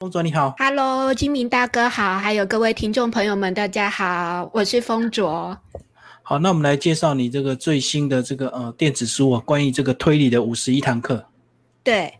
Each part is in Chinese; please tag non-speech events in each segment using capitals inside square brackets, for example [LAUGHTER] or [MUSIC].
风卓你好，Hello，金明大哥好，还有各位听众朋友们，大家好，我是风卓。好，那我们来介绍你这个最新的这个呃电子书啊，关于这个推理的五十一堂课。对。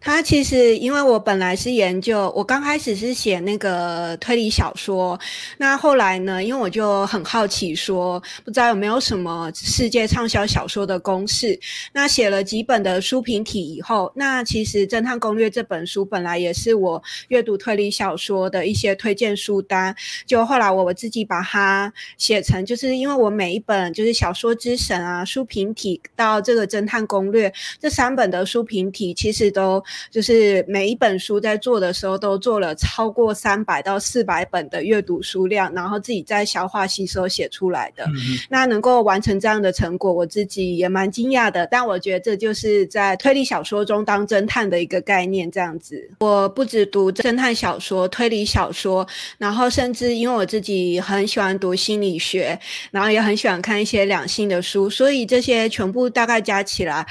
他其实，因为我本来是研究，我刚开始是写那个推理小说，那后来呢，因为我就很好奇，说不知道有没有什么世界畅销小说的公式，那写了几本的书评体以后，那其实《侦探攻略》这本书本来也是我阅读推理小说的一些推荐书单，就后来我我自己把它写成，就是因为我每一本就是小说之神啊书评体到这个《侦探攻略》这三本的书评体，其实。都就是每一本书在做的时候，都做了超过三百到四百本的阅读书量，然后自己在消化吸收写出来的。那能够完成这样的成果，我自己也蛮惊讶的。但我觉得这就是在推理小说中当侦探的一个概念，这样子。我不止读侦探小说、推理小说，然后甚至因为我自己很喜欢读心理学，然后也很喜欢看一些两性的书，所以这些全部大概加起来。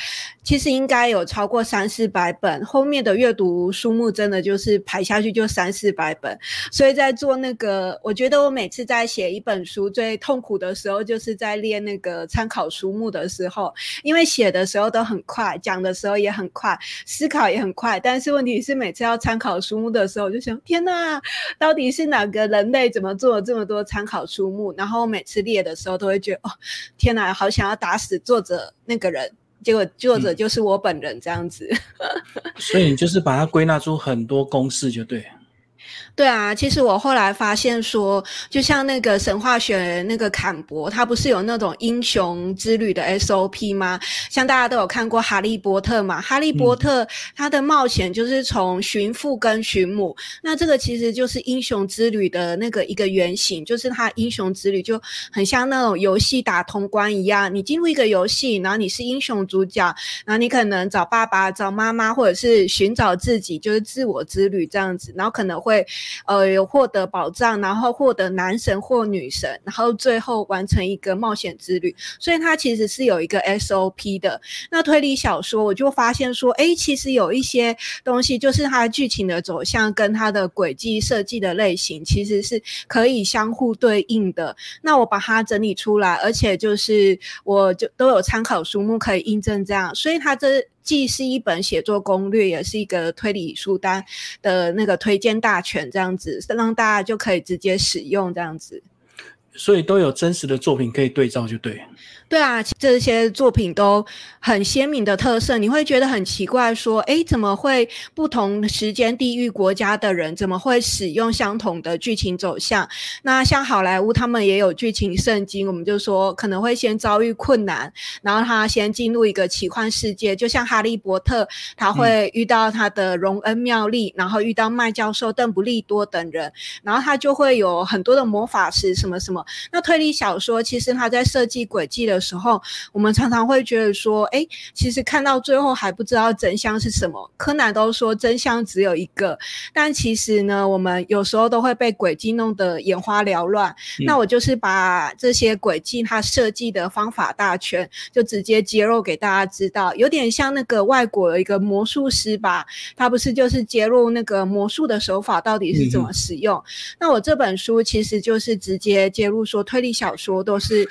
其实应该有超过三四百百本，后面的阅读书目真的就是排下去就三四百本，所以在做那个，我觉得我每次在写一本书最痛苦的时候，就是在练那个参考书目的时候，因为写的时候都很快，讲的时候也很快，思考也很快，但是问题是每次要参考书目的时候，我就想天哪，到底是哪个人类怎么做了这么多参考书目？然后每次列的时候都会觉得哦，天哪，好想要打死作者那个人。结果作者就是我本人这样子，[LAUGHS] 所以你就是把它归纳出很多公式就对。对啊，其实我后来发现说，就像那个神话学那个坎伯，他不是有那种英雄之旅的 SOP 吗？像大家都有看过《哈利波特》嘛，《哈利波特》他的冒险就是从寻父跟寻母，那这个其实就是英雄之旅的那个一个原型，就是他英雄之旅就很像那种游戏打通关一样，你进入一个游戏，然后你是英雄主角，然后你可能找爸爸、找妈妈，或者是寻找自己，就是自我之旅这样子，然后可能会。呃，有获得宝藏，然后获得男神或女神，然后最后完成一个冒险之旅，所以它其实是有一个 SOP 的。那推理小说，我就发现说，哎，其实有一些东西，就是它剧情的走向跟它的轨迹设计的类型，其实是可以相互对应的。那我把它整理出来，而且就是我就都有参考书目可以印证这样，所以它这。既是一本写作攻略，也是一个推理书单的那个推荐大全，这样子让大家就可以直接使用这样子。所以都有真实的作品可以对照，就对。对啊，这些作品都很鲜明的特色，你会觉得很奇怪，说，哎，怎么会不同时间、地域、国家的人怎么会使用相同的剧情走向？那像好莱坞，他们也有剧情圣经，我们就说可能会先遭遇困难，然后他先进入一个奇幻世界，就像哈利波特，他会遇到他的荣恩妙丽，然后遇到麦教授、邓布利多等人，然后他就会有很多的魔法师什么什么。那推理小说其实他在设计轨迹的。的时候，我们常常会觉得说，哎，其实看到最后还不知道真相是什么。柯南都说真相只有一个，但其实呢，我们有时候都会被轨迹弄得眼花缭乱。那我就是把这些轨迹它设计的方法大全，就直接揭露给大家知道，有点像那个外国有一个魔术师吧，他不是就是揭露那个魔术的手法到底是怎么使用。那我这本书其实就是直接揭露说，推理小说都是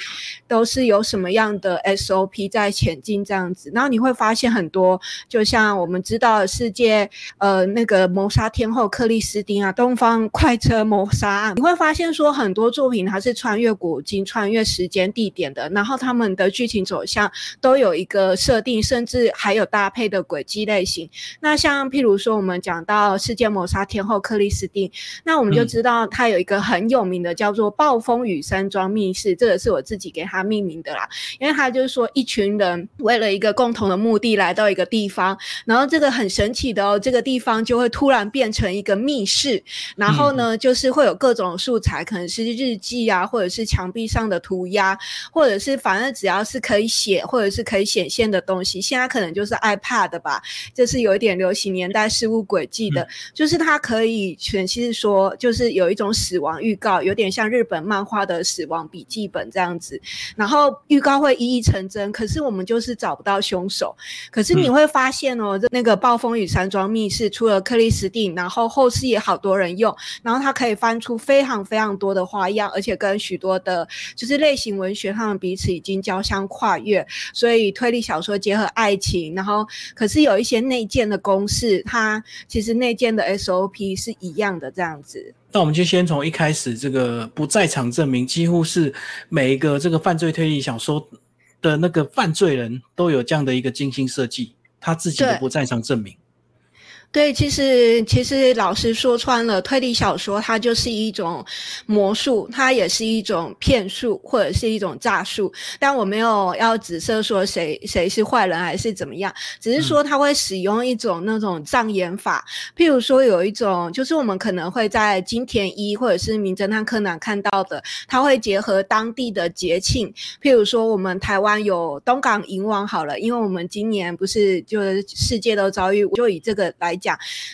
都是有什什么样的 SOP 在前进这样子，然后你会发现很多，就像我们知道世界呃那个谋杀天后克里斯汀啊，东方快车谋杀案，你会发现说很多作品它是穿越古今、穿越时间地点的，然后他们的剧情走向都有一个设定，甚至还有搭配的轨迹类型。那像譬如说我们讲到世界谋杀天后克里斯汀，那我们就知道它有一个很有名的叫做暴风雨山庄密室，这个是我自己给它命名的啦。因为他就是说，一群人为了一个共同的目的来到一个地方，然后这个很神奇的哦，这个地方就会突然变成一个密室，然后呢，就是会有各种素材，可能是日记啊，或者是墙壁上的涂鸦，或者是反正只要是可以写或者是可以显现的东西，现在可能就是 iPad 吧，就是有一点流行年代事物轨迹的，就是它可以全，其实说就是有一种死亡预告，有点像日本漫画。的死亡笔记本这样子，然后预告会一一成真，可是我们就是找不到凶手。可是你会发现哦，那个《暴风雨山庄密室》除了克里斯汀，然后后世也好多人用，然后他可以翻出非常非常多的花样，而且跟许多的就是类型文学，他们彼此已经交相跨越，所以推理小说结合爱情，然后可是有一些内建的公式，它其实内建的 SOP 是一样的这样子。那我们就先从一开始这个不在场证明，几乎是每一个这个犯罪推理小说的那个犯罪人都有这样的一个精心设计，他自己的不在场证明。对，其实其实老师说穿了，推理小说它就是一种魔术，它也是一种骗术或者是一种诈术。但我没有要指涉说谁谁是坏人还是怎么样，只是说他会使用一种那种障眼法。譬如说有一种，就是我们可能会在金田一或者是名侦探柯南看到的，他会结合当地的节庆。譬如说我们台湾有东港银王好了，因为我们今年不是就是世界都遭遇，就以这个来。讲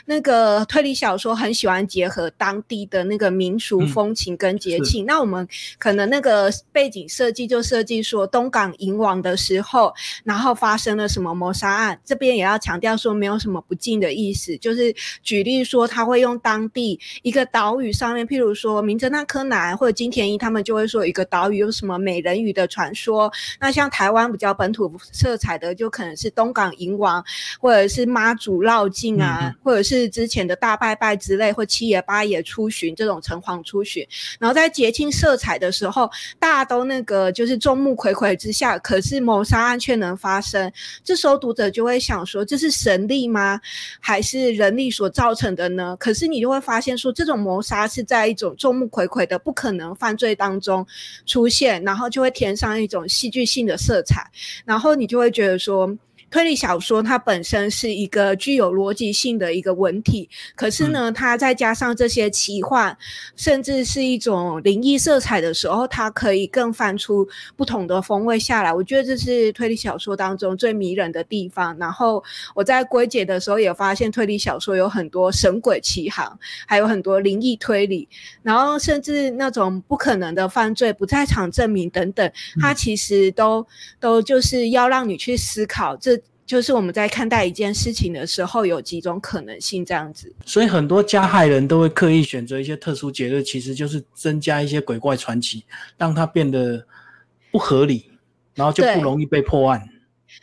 那个推理小说很喜欢结合当地的那个民俗风情跟节庆，那我们可能那个背景设计就设计说东港银王的时候，然后发生了什么谋杀案，这边也要强调说没有什么不敬的意思，就是举例说他会用当地一个岛屿上面，譬如说名侦探柯南或者金田一，他们就会说一个岛屿有什么美人鱼的传说，那像台湾比较本土色彩的，就可能是东港银王或者是妈祖绕境啊。或者是之前的大拜拜之类，或七爷八爷出巡这种城隍出巡，然后在节庆色彩的时候，大家都那个就是众目睽睽之下，可是谋杀案却能发生。这时候读者就会想说，这是神力吗？还是人力所造成的呢？可是你就会发现说，这种谋杀是在一种众目睽睽的不可能犯罪当中出现，然后就会填上一种戏剧性的色彩，然后你就会觉得说。推理小说它本身是一个具有逻辑性的一个文体，可是呢，它再加上这些奇幻，甚至是一种灵异色彩的时候，它可以更翻出不同的风味下来。我觉得这是推理小说当中最迷人的地方。然后我在归结的时候也发现，推理小说有很多神鬼奇行，还有很多灵异推理，然后甚至那种不可能的犯罪、不在场证明等等，它其实都都就是要让你去思考这。就是我们在看待一件事情的时候，有几种可能性这样子。所以很多加害人都会刻意选择一些特殊节日，其实就是增加一些鬼怪传奇，让它变得不合理，然后就不容易被破案。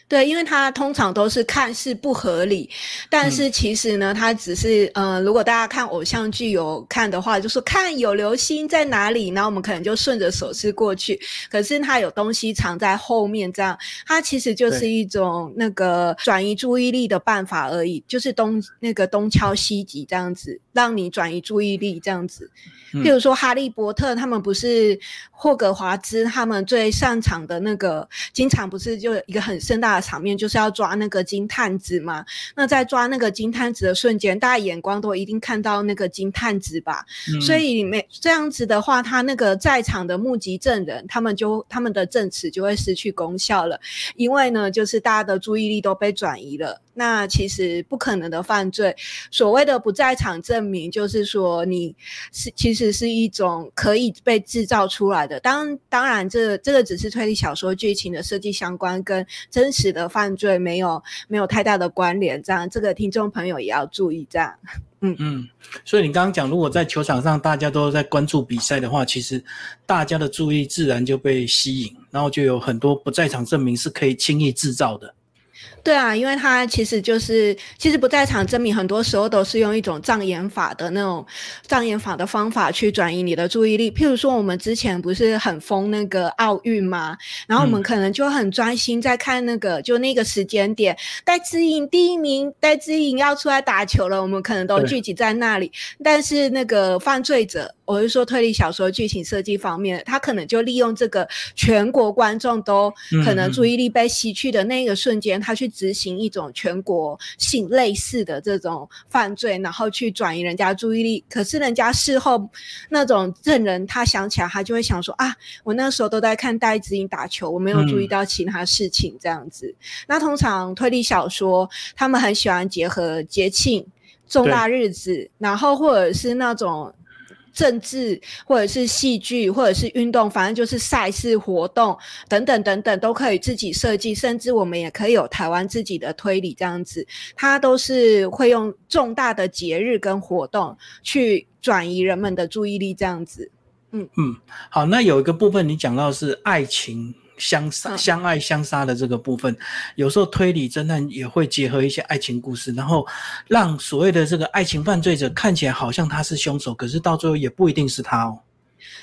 对，因为它通常都是看似不合理，但是其实呢，它只是，呃，如果大家看偶像剧有看的话，就是看有流星在哪里，然后我们可能就顺着手势过去，可是它有东西藏在后面，这样，它其实就是一种那个转移注意力的办法而已，就是东那个东敲西击这样子，让你转移注意力这样子。譬如说哈利波特，他们不是霍格华兹，他们最擅长的那个，经常不是就一个很盛大的。场面就是要抓那个金探子嘛？那在抓那个金探子的瞬间，大家眼光都一定看到那个金探子吧？所以没这样子的话，他那个在场的目击证人，他们就他们的证词就会失去功效了，因为呢，就是大家的注意力都被转移了。那其实不可能的犯罪，所谓的不在场证明，就是说你是其实是一种可以被制造出来的。当当然，这这个只是推理小说剧情的设计相关，跟真实的犯罪没有没有太大的关联。这样，这个听众朋友也要注意。这样，嗯嗯。所以你刚刚讲，如果在球场上大家都在关注比赛的话，其实大家的注意自然就被吸引，然后就有很多不在场证明是可以轻易制造的。对啊，因为他其实就是其实不在场证明，很多时候都是用一种障眼法的那种障眼法的方法去转移你的注意力。譬如说，我们之前不是很疯那个奥运吗？然后我们可能就很专心在看那个，就那个时间点，戴资颖第一名，戴资颖要出来打球了，我们可能都聚集在那里。但是那个犯罪者，我是说推理小说剧情设计方面，他可能就利用这个全国观众都可能注意力被吸去的那个瞬间，他去。执行一种全国性类似的这种犯罪，然后去转移人家注意力。可是人家事后那种证人，他想起来，他就会想说啊，我那时候都在看戴子颖打球，我没有注意到其他事情这样子。那通常推理小说，他们很喜欢结合节庆、重大日子，然后或者是那种。政治或者是戏剧或者是运动，反正就是赛事活动等等等等都可以自己设计，甚至我们也可以有台湾自己的推理这样子，它都是会用重大的节日跟活动去转移人们的注意力这样子。嗯嗯，好，那有一个部分你讲到是爱情。相杀、相爱、相杀的这个部分，有时候推理侦探也会结合一些爱情故事，然后让所谓的这个爱情犯罪者看起来好像他是凶手，可是到最后也不一定是他哦。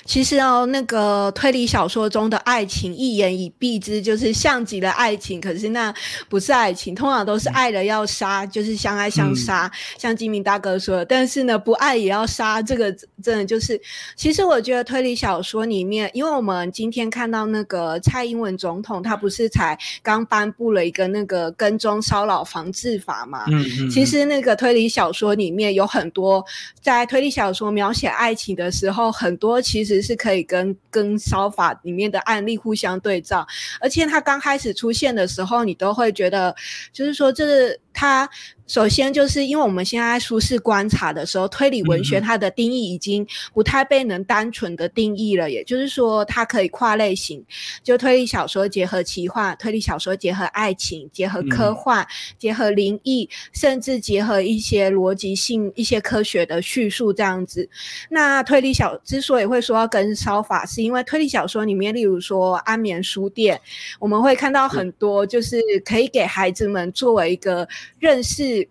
其实哦，那个推理小说中的爱情一言以蔽之，就是像极了爱情。可是那不是爱情，通常都是爱了要杀，就是相爱相杀。像金明大哥说的，但是呢，不爱也要杀，这个真的就是。其实我觉得推理小说里面，因为我们今天看到那个蔡英文总统，他不是才刚颁布了一个那个跟踪骚扰防治法嘛？嗯嗯。其实那个推理小说里面有很多，在推理小说描写爱情的时候，很多其实。是可以跟跟烧法里面的案例互相对照，而且它刚开始出现的时候，你都会觉得，就是说这是它。首先，就是因为我们现在舒适观察的时候，推理文学它的定义已经不太被能单纯的定义了，也就是说，它可以跨类型，就推理小说结合奇幻，推理小说结合爱情，结合科幻，结合灵异，甚至结合一些逻辑性、一些科学的叙述这样子。那推理小之所以会说要跟烧法，是因为推理小说里面，例如说安眠书店，我们会看到很多，就是可以给孩子们作为一个认识。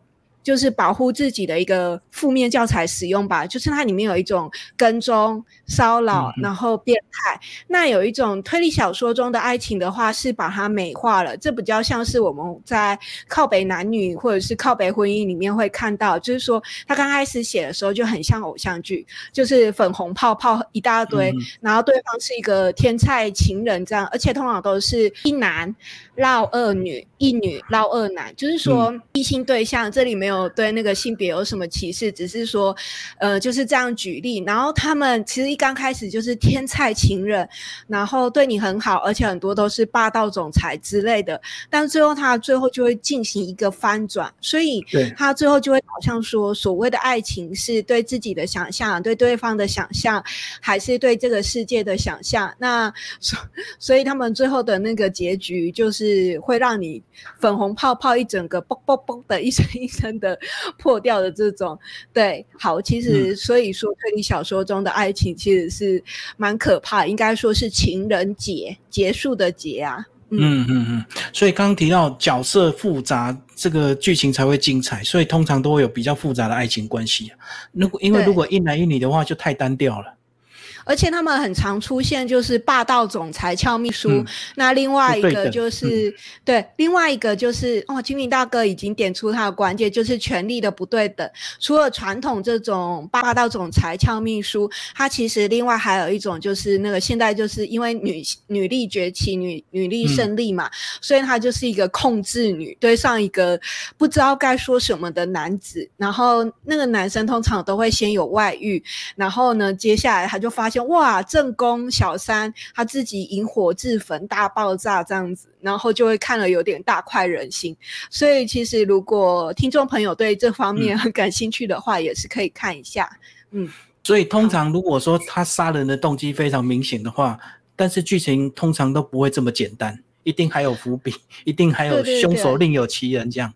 就是保护自己的一个负面教材使用吧，就是它里面有一种跟踪、骚扰，然后变态。那有一种推理小说中的爱情的话，是把它美化了，这比较像是我们在靠北男女或者是靠北婚姻里面会看到，就是说他刚开始写的时候就很像偶像剧，就是粉红泡泡一大堆，然后对方是一个天才情人这样，而且通常都是一男绕二女，一女绕二男，就是说异性对象，这里没有。对那个性别有什么歧视？只是说，呃，就是这样举例。然后他们其实一刚开始就是天菜情人，然后对你很好，而且很多都是霸道总裁之类的。但最后他最后就会进行一个翻转，所以他最后就会好像说，所谓的爱情是对自己的想象，对对方的想象，还是对这个世界的想象？那所所以他们最后的那个结局就是会让你粉红泡泡一整个嘣嘣嘣的一声一声的。破掉的这种，对，好，其实所以说推理小说中的爱情其实是蛮可怕，应该说是情人节结束的结啊。嗯嗯嗯，所以刚刚提到角色复杂，这个剧情才会精彩，所以通常都会有比较复杂的爱情关系。如果因为如果一男一女的话，就太单调了。而且他们很常出现，就是霸道总裁俏秘书。那另外一个就是对，另外一个就是哦，金明大哥已经点出他的关键，就是权力的不对等。除了传统这种霸道总裁俏秘书，他其实另外还有一种，就是那个现在就是因为女女力崛起，女女力胜利嘛，所以他就是一个控制女，对上一个不知道该说什么的男子。然后那个男生通常都会先有外遇，然后呢，接下来他就发现。哇！正宫小三他自己引火自焚，大爆炸这样子，然后就会看了有点大快人心。所以其实如果听众朋友对这方面很感兴趣的话，也是可以看一下。嗯，所以通常如果说他杀人的动机非常明显的话，但是剧情通常都不会这么简单，一定还有伏笔，一定还有凶手另有其人这样。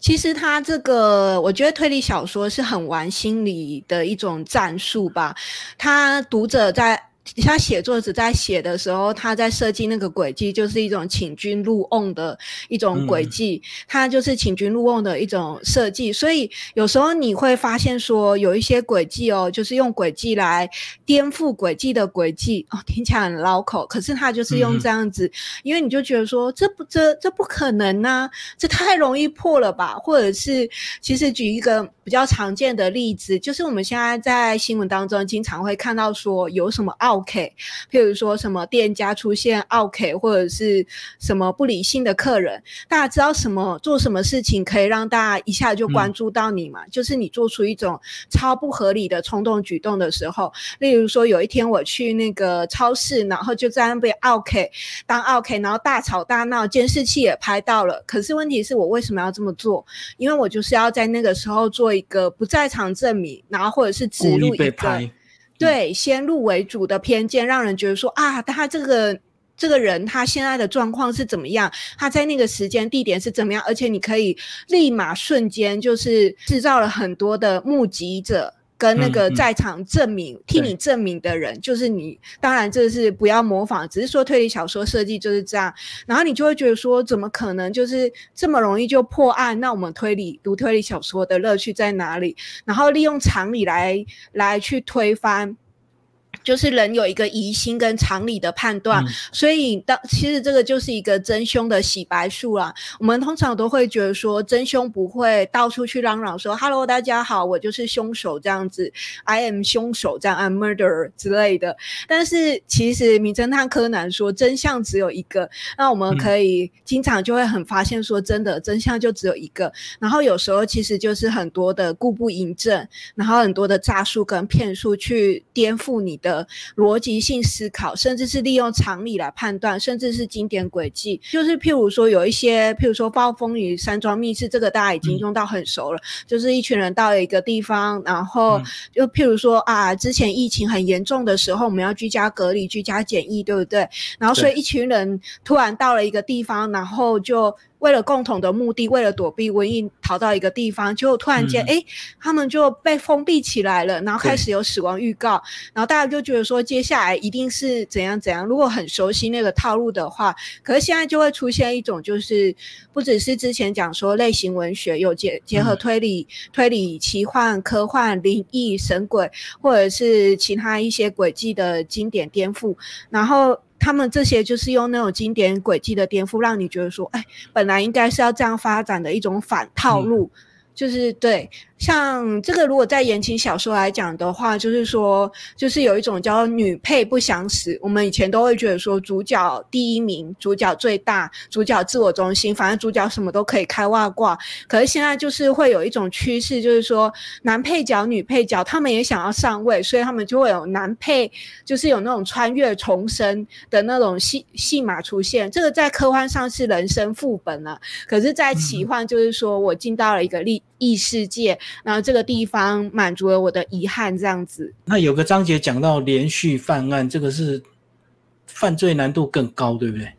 其实他这个，我觉得推理小说是很玩心理的一种战术吧。他读者在。他写作者在写的时候，他在设计那个轨迹，就是一种请君入瓮的一种轨迹，他就是请君入瓮的一种设计。所以有时候你会发现说，有一些轨迹哦，就是用轨迹来颠覆轨迹的轨迹哦，听起来很绕口，可是他就是用这样子，因为你就觉得说，这不这这不可能啊，这太容易破了吧？或者是其实举一个比较常见的例子，就是我们现在在新闻当中经常会看到说，有什么奥。OK，譬如说什么店家出现 OK，或者是什么不理性的客人，大家知道什么做什么事情可以让大家一下就关注到你嘛？就是你做出一种超不合理的冲动举动的时候，例如说有一天我去那个超市，然后就在那边 OK 当 OK，然后大吵大闹，监视器也拍到了。可是问题是我为什么要这么做？因为我就是要在那个时候做一个不在场证明，然后或者是植入一个。对先入为主的偏见，让人觉得说啊，他这个这个人他现在的状况是怎么样？他在那个时间地点是怎么样？而且你可以立马瞬间就是制造了很多的目击者。跟那个在场证明替你证明的人，就是你。当然，这是不要模仿，只是说推理小说设计就是这样。然后你就会觉得说，怎么可能就是这么容易就破案？那我们推理读推理小说的乐趣在哪里？然后利用常理来来去推翻。就是人有一个疑心跟常理的判断，所以当其实这个就是一个真凶的洗白术啦。我们通常都会觉得说，真凶不会到处去嚷嚷说 “Hello，大家好，我就是凶手”这样子，“I am 凶手”这样，“I'm murderer” 之类的。但是其实名侦探柯南说真相只有一个，那我们可以经常就会很发现说真的真相就只有一个。然后有时候其实就是很多的故布疑阵，然后很多的诈术跟骗术去颠覆你。的逻辑性思考，甚至是利用常理来判断，甚至是经典轨迹，就是譬如说有一些，譬如说暴风雨山庄密室，这个大家已经用到很熟了，就是一群人到了一个地方，然后就譬如说啊，之前疫情很严重的时候，我们要居家隔离、居家检疫，对不对？然后所以一群人突然到了一个地方，然后就。为了共同的目的，为了躲避瘟疫，逃到一个地方，结果突然间，哎，他们就被封闭起来了，然后开始有死亡预告，然后大家就觉得说，接下来一定是怎样怎样。如果很熟悉那个套路的话，可是现在就会出现一种，就是不只是之前讲说类型文学有结结合推理、推理、奇幻、科幻、灵异、神鬼，或者是其他一些轨迹的经典颠覆，然后。他们这些就是用那种经典轨迹的颠覆，让你觉得说，哎，本来应该是要这样发展的一种反套路，就是对。像这个，如果在言情小说来讲的话，就是说，就是有一种叫女配不想死。我们以前都会觉得说，主角第一名，主角最大，主角自我中心，反正主角什么都可以开外挂。可是现在就是会有一种趋势，就是说，男配角、女配角他们也想要上位，所以他们就会有男配，就是有那种穿越重生的那种戏戏码出现。这个在科幻上是人生副本啊，可是，在奇幻就是说我进到了一个异异世界。然后这个地方满足了我的遗憾，这样子。那有个章节讲到连续犯案，这个是犯罪难度更高，对不对？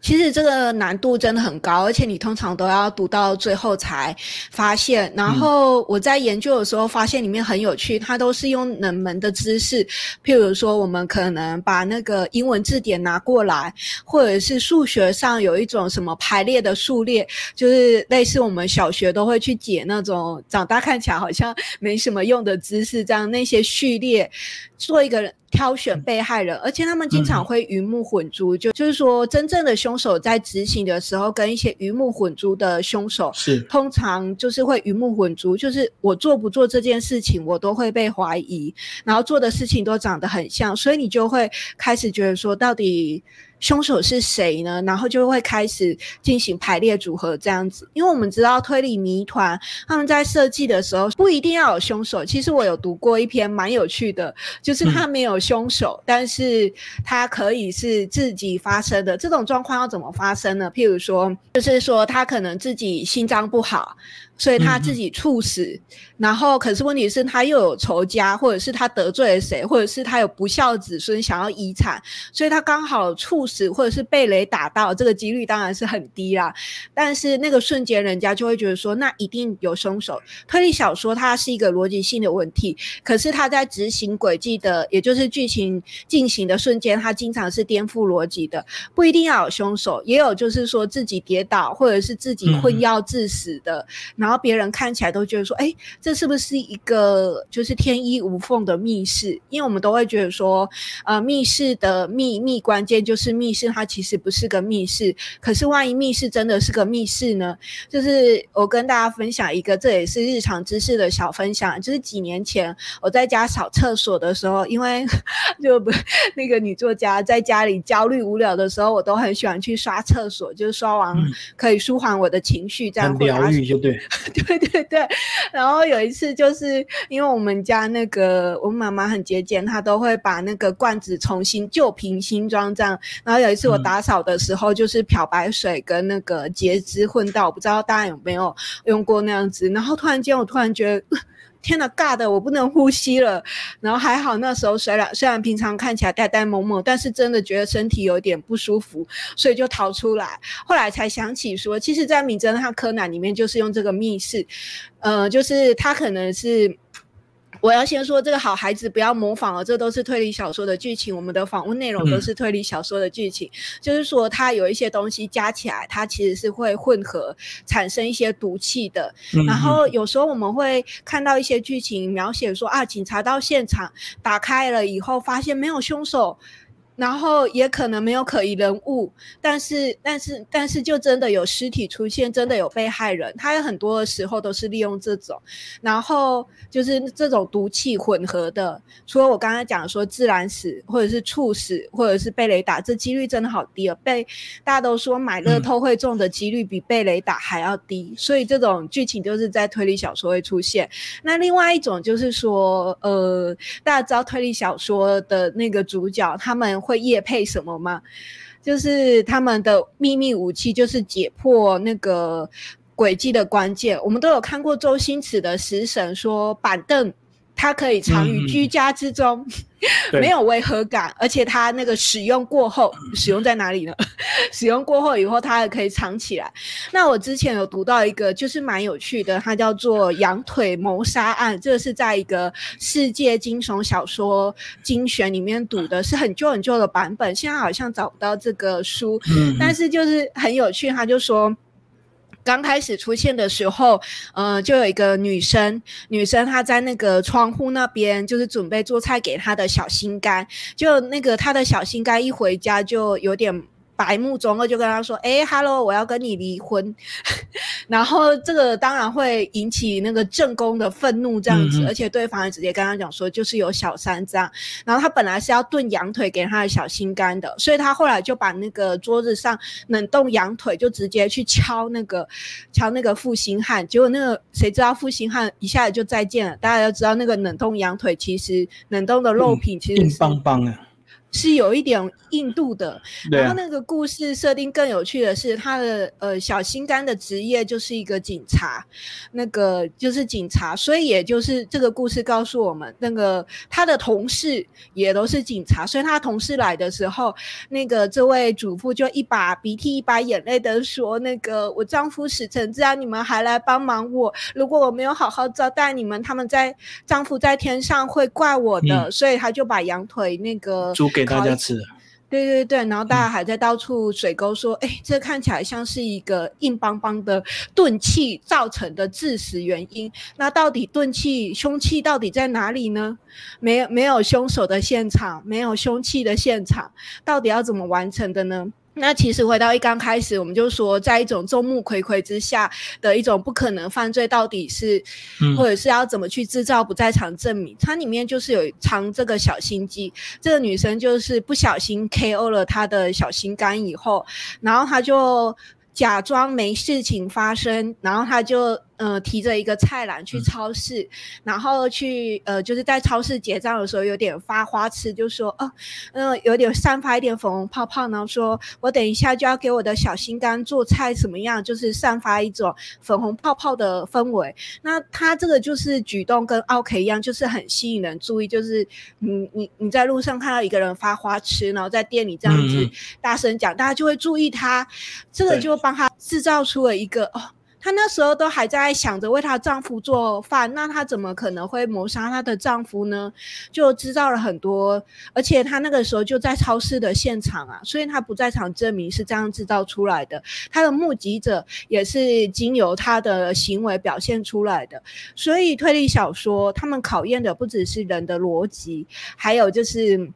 其实这个难度真的很高，而且你通常都要读到最后才发现。然后我在研究的时候发现里面很有趣，它都是用冷门的知识，譬如说我们可能把那个英文字典拿过来，或者是数学上有一种什么排列的数列，就是类似我们小学都会去解那种长大看起来好像没什么用的知识，这样那些序列做一个。挑选被害人，而且他们经常会鱼目混珠，就就是说，真正的凶手在执行的时候，跟一些鱼目混珠的凶手，是通常就是会鱼目混珠，就是我做不做这件事情，我都会被怀疑，然后做的事情都长得很像，所以你就会开始觉得说，到底。凶手是谁呢？然后就会开始进行排列组合这样子，因为我们知道推理谜团他们在设计的时候不一定要有凶手。其实我有读过一篇蛮有趣的，就是他没有凶手，但是他可以是自己发生的。这种状况要怎么发生呢？譬如说，就是说他可能自己心脏不好。所以他自己猝死，然后可是问题是，他又有仇家，或者是他得罪了谁，或者是他有不孝子孙想要遗产，所以他刚好猝死，或者是被雷打到，这个几率当然是很低啦。但是那个瞬间，人家就会觉得说，那一定有凶手。推理小说它是一个逻辑性的问题，可是他在执行轨迹的，也就是剧情进行的瞬间，它经常是颠覆逻辑的，不一定要有凶手，也有就是说自己跌倒，或者是自己困药致死的，然后。然后别人看起来都觉得说，哎，这是不是一个就是天衣无缝的密室？因为我们都会觉得说，呃，密室的秘密关键就是密室它其实不是个密室。可是万一密室真的是个密室呢？就是我跟大家分享一个，这也是日常知识的小分享。就是几年前我在家扫厕所的时候，因为 [LAUGHS] 就不那个女作家在家里焦虑无聊的时候，我都很喜欢去刷厕所，就是刷完可以舒缓我的情绪，这样疗愈就对。[LAUGHS] 对对对，然后有一次就是因为我们家那个我妈妈很节俭，她都会把那个罐子重新旧瓶新装这样。然后有一次我打扫的时候，就是漂白水跟那个洁汁混到，我不知道大家有没有用过那样子。然后突然间我突然觉得。天呐，尬的我不能呼吸了。然后还好那时候虽然虽然平常看起来呆呆萌萌，但是真的觉得身体有点不舒服，所以就逃出来。后来才想起说，其实，在《名侦探柯南》里面就是用这个密室，呃，就是他可能是。我要先说这个好孩子不要模仿哦，这都是推理小说的剧情。我们的访问内容都是推理小说的剧情，就是说它有一些东西加起来，它其实是会混合产生一些毒气的。然后有时候我们会看到一些剧情描写说啊，警察到现场打开了以后，发现没有凶手。然后也可能没有可疑人物，但是但是但是就真的有尸体出现，真的有被害人。他有很多的时候都是利用这种，然后就是这种毒气混合的。除了我刚刚讲说自然死，或者是猝死，或者是被雷打，这几率真的好低啊！被大家都说买乐透会中的几率比被雷打还要低，所以这种剧情就是在推理小说会出现。那另外一种就是说，呃，大家知道推理小说的那个主角他们。会夜配什么吗？就是他们的秘密武器，就是解破那个轨迹的关键。我们都有看过周星驰的《食神》，说板凳。它可以藏于居家之中，[LAUGHS] 没有违和感，而且它那个使用过后，使用在哪里呢？[LAUGHS] 使用过后以后，它也可以藏起来。那我之前有读到一个，就是蛮有趣的，它叫做《羊腿谋杀案》，这个是在一个世界惊悚小说精选里面读的，是很旧很旧的版本，现在好像找不到这个书，但是就是很有趣，他就说。刚开始出现的时候，呃，就有一个女生，女生她在那个窗户那边，就是准备做菜给她的小心肝，就那个她的小心肝一回家就有点。白目中二就跟他说：“哎，Hello，我要跟你离婚。[LAUGHS] ”然后这个当然会引起那个正宫的愤怒，这样子，而且对方也直接跟他讲说，就是有小三这样。然后他本来是要炖羊腿给他的小心肝的，所以他后来就把那个桌子上冷冻羊腿就直接去敲那个敲那个负心汉，结果那个谁知道负心汉一下子就再见了。大家都知道那个冷冻羊腿其实冷冻的肉品其实硬邦邦的。是有一点印度的，然后那个故事设定更有趣的是，他的呃小心肝的职业就是一个警察，那个就是警察，所以也就是这个故事告诉我们，那个他的同事也都是警察，所以他同事来的时候，那个这位主妇就一把鼻涕一把眼泪的说：“那个我丈夫死成这样，你们还来帮忙我？如果我没有好好招待你们，他们在丈夫在天上会怪我的。”所以他就把羊腿那个。给大家吃，对对对，然后大家还在到处水沟说，哎，这看起来像是一个硬邦邦的钝器造成的致死原因。那到底钝器凶器到底在哪里呢？没有没有凶手的现场，没有凶器的现场，到底要怎么完成的呢？那其实回到一刚开始，我们就说，在一种众目睽睽之下的一种不可能犯罪，到底是，或者是要怎么去制造不在场证明？它里面就是有藏这个小心机。这个女生就是不小心 KO 了她的小心肝以后，然后她就假装没事情发生，然后她就。呃，提着一个菜篮去超市，然后去呃，就是在超市结账的时候有点发花痴，就说哦，嗯，有点散发一点粉红泡泡，然后说我等一下就要给我的小心肝做菜，怎么样？就是散发一种粉红泡泡的氛围。那他这个就是举动跟奥 K 一样，就是很吸引人注意，就是你你你在路上看到一个人发花痴，然后在店里这样子大声讲，大家就会注意他，这个就帮他制造出了一个哦。她那时候都还在想着为她丈夫做饭，那她怎么可能会谋杀她的丈夫呢？就知道了很多，而且她那个时候就在超市的现场啊，所以她不在场证明是这样制造出来的。她的目击者也是经由她的行为表现出来的。所以推理小说他们考验的不只是人的逻辑，还有就是。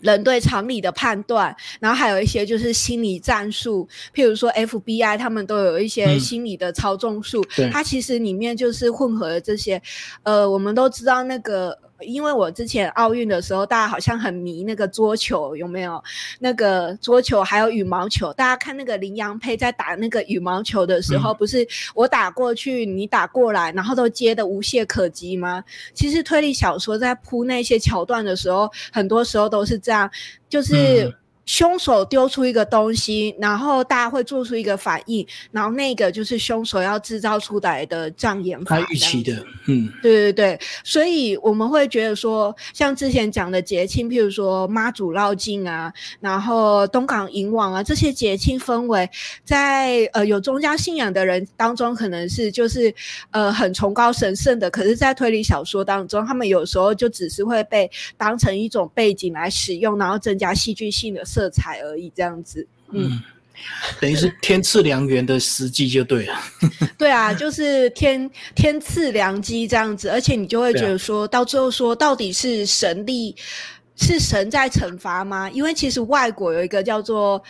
人对常理的判断，然后还有一些就是心理战术，譬如说 FBI 他们都有一些心理的操纵术，它其实里面就是混合了这些，呃，我们都知道那个。因为我之前奥运的时候，大家好像很迷那个桌球，有没有？那个桌球还有羽毛球，大家看那个林洋配在打那个羽毛球的时候，不是我打过去，你打过来，然后都接的无懈可击吗？其实推理小说在铺那些桥段的时候，很多时候都是这样，就是。凶手丢出一个东西，然后大家会做出一个反应，然后那个就是凶手要制造出来的障眼法。他预期的，嗯，对对对，所以我们会觉得说，像之前讲的节庆，譬如说妈祖绕境啊，然后东港迎王啊，这些节庆氛围，在呃有宗教信仰的人当中，可能是就是呃很崇高神圣的，可是，在推理小说当中，他们有时候就只是会被当成一种背景来使用，然后增加戏剧性的色彩而已，这样子。嗯，等于是天赐良缘的时机就对了。[LAUGHS] 对啊，就是天天赐良机这样子，而且你就会觉得说到最后说，到底是神力是神在惩罚吗？因为其实外国有一个叫做。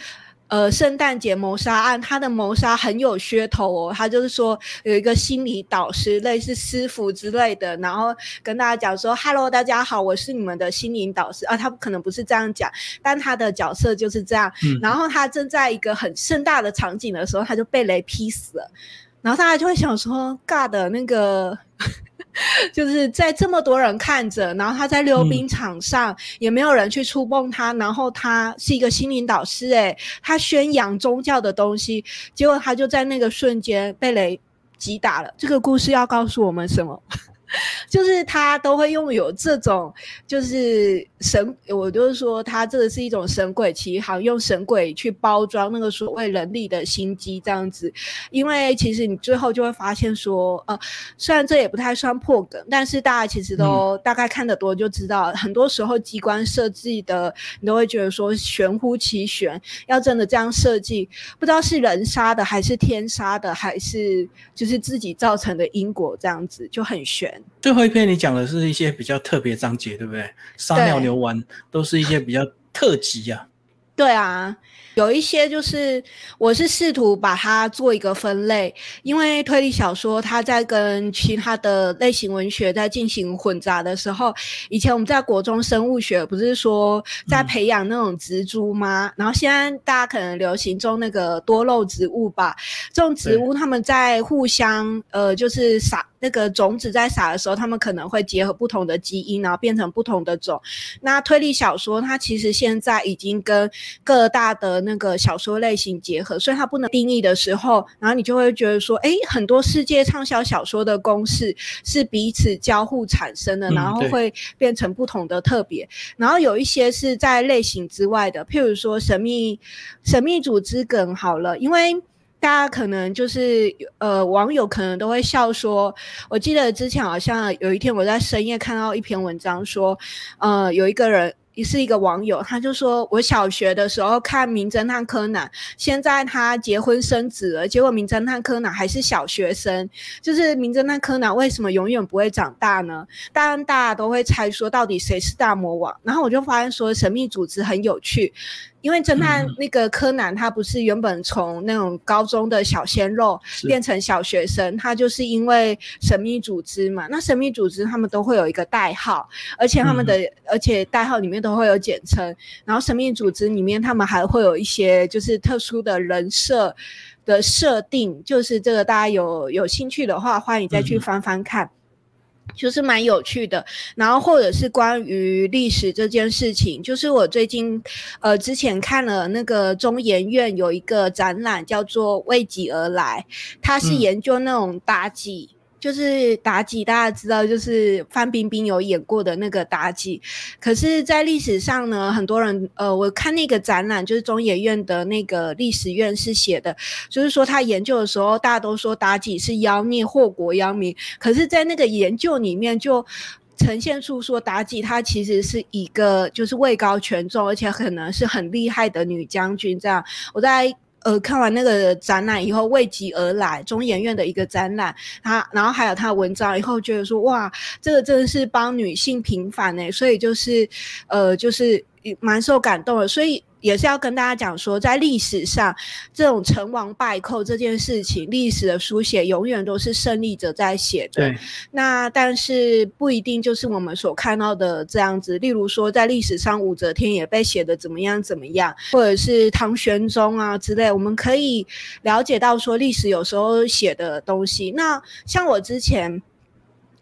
呃，圣诞节谋杀案，他的谋杀很有噱头哦。他就是说有一个心理导师，类似师傅之类的，然后跟大家讲说：“Hello，大家好，我是你们的心灵导师。”啊，他可能不是这样讲，但他的角色就是这样。然后他正在一个很盛大的场景的时候，他就被雷劈死了。然后大家就会想说：“God 的那个。” [LAUGHS] 就是在这么多人看着，然后他在溜冰场上也没有人去触碰他，然后他是一个心灵导师，诶，他宣扬宗教的东西，结果他就在那个瞬间被雷击打了。这个故事要告诉我们什么？[LAUGHS] 就是他都会用有这种，就是神，我就是说，他这个是一种神鬼奇航，用神鬼去包装那个所谓人力的心机这样子。因为其实你最后就会发现说，呃，虽然这也不太算破梗，但是大家其实都大概看得多就知道，很多时候机关设计的，你都会觉得说玄乎其玄。要真的这样设计，不知道是人杀的，还是天杀的，还是就是自己造成的因果，这样子就很玄。最后一篇你讲的是一些比较特别章节，对不对？撒尿牛丸都是一些比较特级呀。对啊。有一些就是，我是试图把它做一个分类，因为推理小说它在跟其他的类型文学在进行混杂的时候，以前我们在国中生物学不是说在培养那种植株吗？然后现在大家可能流行种那个多肉植物吧，这种植物他们在互相呃就是撒那个种子在撒的时候，他们可能会结合不同的基因，然后变成不同的种。那推理小说它其实现在已经跟各大的那个小说类型结合，所以它不能定义的时候，然后你就会觉得说，哎，很多世界畅销小说的公式是彼此交互产生的，然后会变成不同的特别。然后有一些是在类型之外的，譬如说神秘神秘组织梗好了，因为大家可能就是呃网友可能都会笑说，我记得之前好像有一天我在深夜看到一篇文章说，呃有一个人。是一个网友，他就说：“我小学的时候看《名侦探柯南》，现在他结婚生子了，结果《名侦探柯南》还是小学生。就是《名侦探柯南》为什么永远不会长大呢？当然，大家都会猜说到底谁是大魔王。然后我就发现说，神秘组织很有趣。”因为侦探那个柯南，他不是原本从那种高中的小鲜肉变成小学生，他就是因为神秘组织嘛。那神秘组织他们都会有一个代号，而且他们的而且代号里面都会有简称。然后神秘组织里面他们还会有一些就是特殊的人设的设定，就是这个大家有有兴趣的话，欢迎再去翻翻看。就是蛮有趣的，然后或者是关于历史这件事情，就是我最近，呃，之前看了那个中研院有一个展览，叫做“为己而来”，它是研究那种妲己。就是妲己，大家知道，就是范冰冰有演过的那个妲己。可是，在历史上呢，很多人，呃，我看那个展览，就是中研院的那个历史院士写的，就是说他研究的时候，大家都说妲己是妖孽，祸国殃民。可是，在那个研究里面，就呈现出说妲己她其实是一个就是位高权重，而且可能是很厉害的女将军。这样，我在。呃，看完那个展览以后，为己而来，中研院的一个展览，他然后还有他的文章以后，觉得说哇，这个真的是帮女性平反呢，所以就是，呃，就是蛮受感动的，所以。也是要跟大家讲说，在历史上，这种成王败寇这件事情，历史的书写永远都是胜利者在写的。那但是不一定就是我们所看到的这样子。例如说，在历史上，武则天也被写的怎么样怎么样，或者是唐玄宗啊之类，我们可以了解到说，历史有时候写的东西。那像我之前。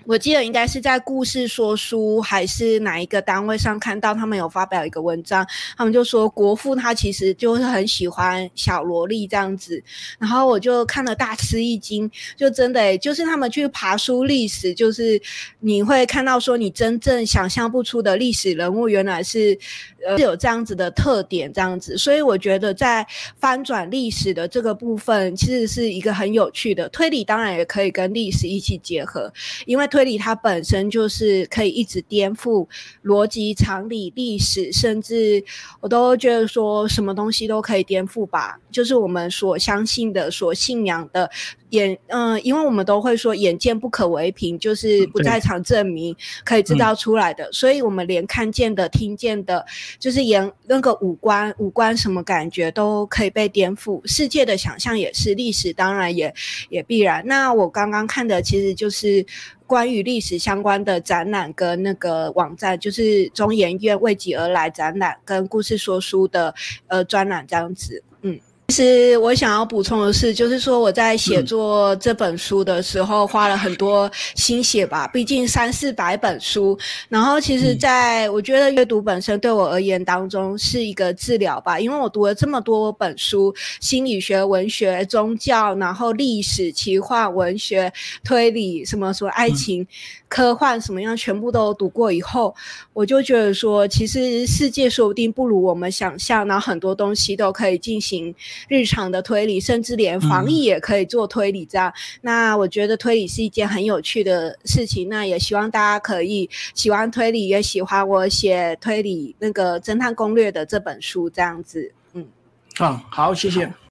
我记得应该是在故事说书还是哪一个单位上看到他们有发表一个文章，他们就说国父他其实就是很喜欢小萝莉这样子，然后我就看了大吃一惊，就真的就是他们去爬书历史，就是你会看到说你真正想象不出的历史人物原来是呃有这样子的特点这样子，所以我觉得在翻转历史的这个部分其实是一个很有趣的推理，当然也可以跟历史一起结合，因为。推理它本身就是可以一直颠覆逻辑、常理、历史，甚至我都觉得说什么东西都可以颠覆吧。就是我们所相信的、所信仰的眼，嗯，因为我们都会说眼见不可为凭，就是不在场证明可以制造出来的，所以我们连看见的、听见的，就是眼那个五官、五官什么感觉都可以被颠覆。世界的想象也是，历史当然也也必然。那我刚刚看的其实就是。关于历史相关的展览跟那个网站，就是中研院为己而来展览跟故事说书的呃专栏这样子，嗯。其实我想要补充的是，就是说我在写作这本书的时候花了很多心血吧，毕竟三四百本书。然后其实，在我觉得阅读本身对我而言当中是一个治疗吧，因为我读了这么多本书，心理学、文学、宗教，然后历史、奇幻、文学、推理，什么什么爱情。科幻什么样全部都读过以后，我就觉得说，其实世界说不定不如我们想象，然后很多东西都可以进行日常的推理，甚至连防疫也可以做推理。这样，那我觉得推理是一件很有趣的事情。那也希望大家可以喜欢推理，也喜欢我写推理那个侦探攻略的这本书。这样子，嗯，啊，好，谢谢。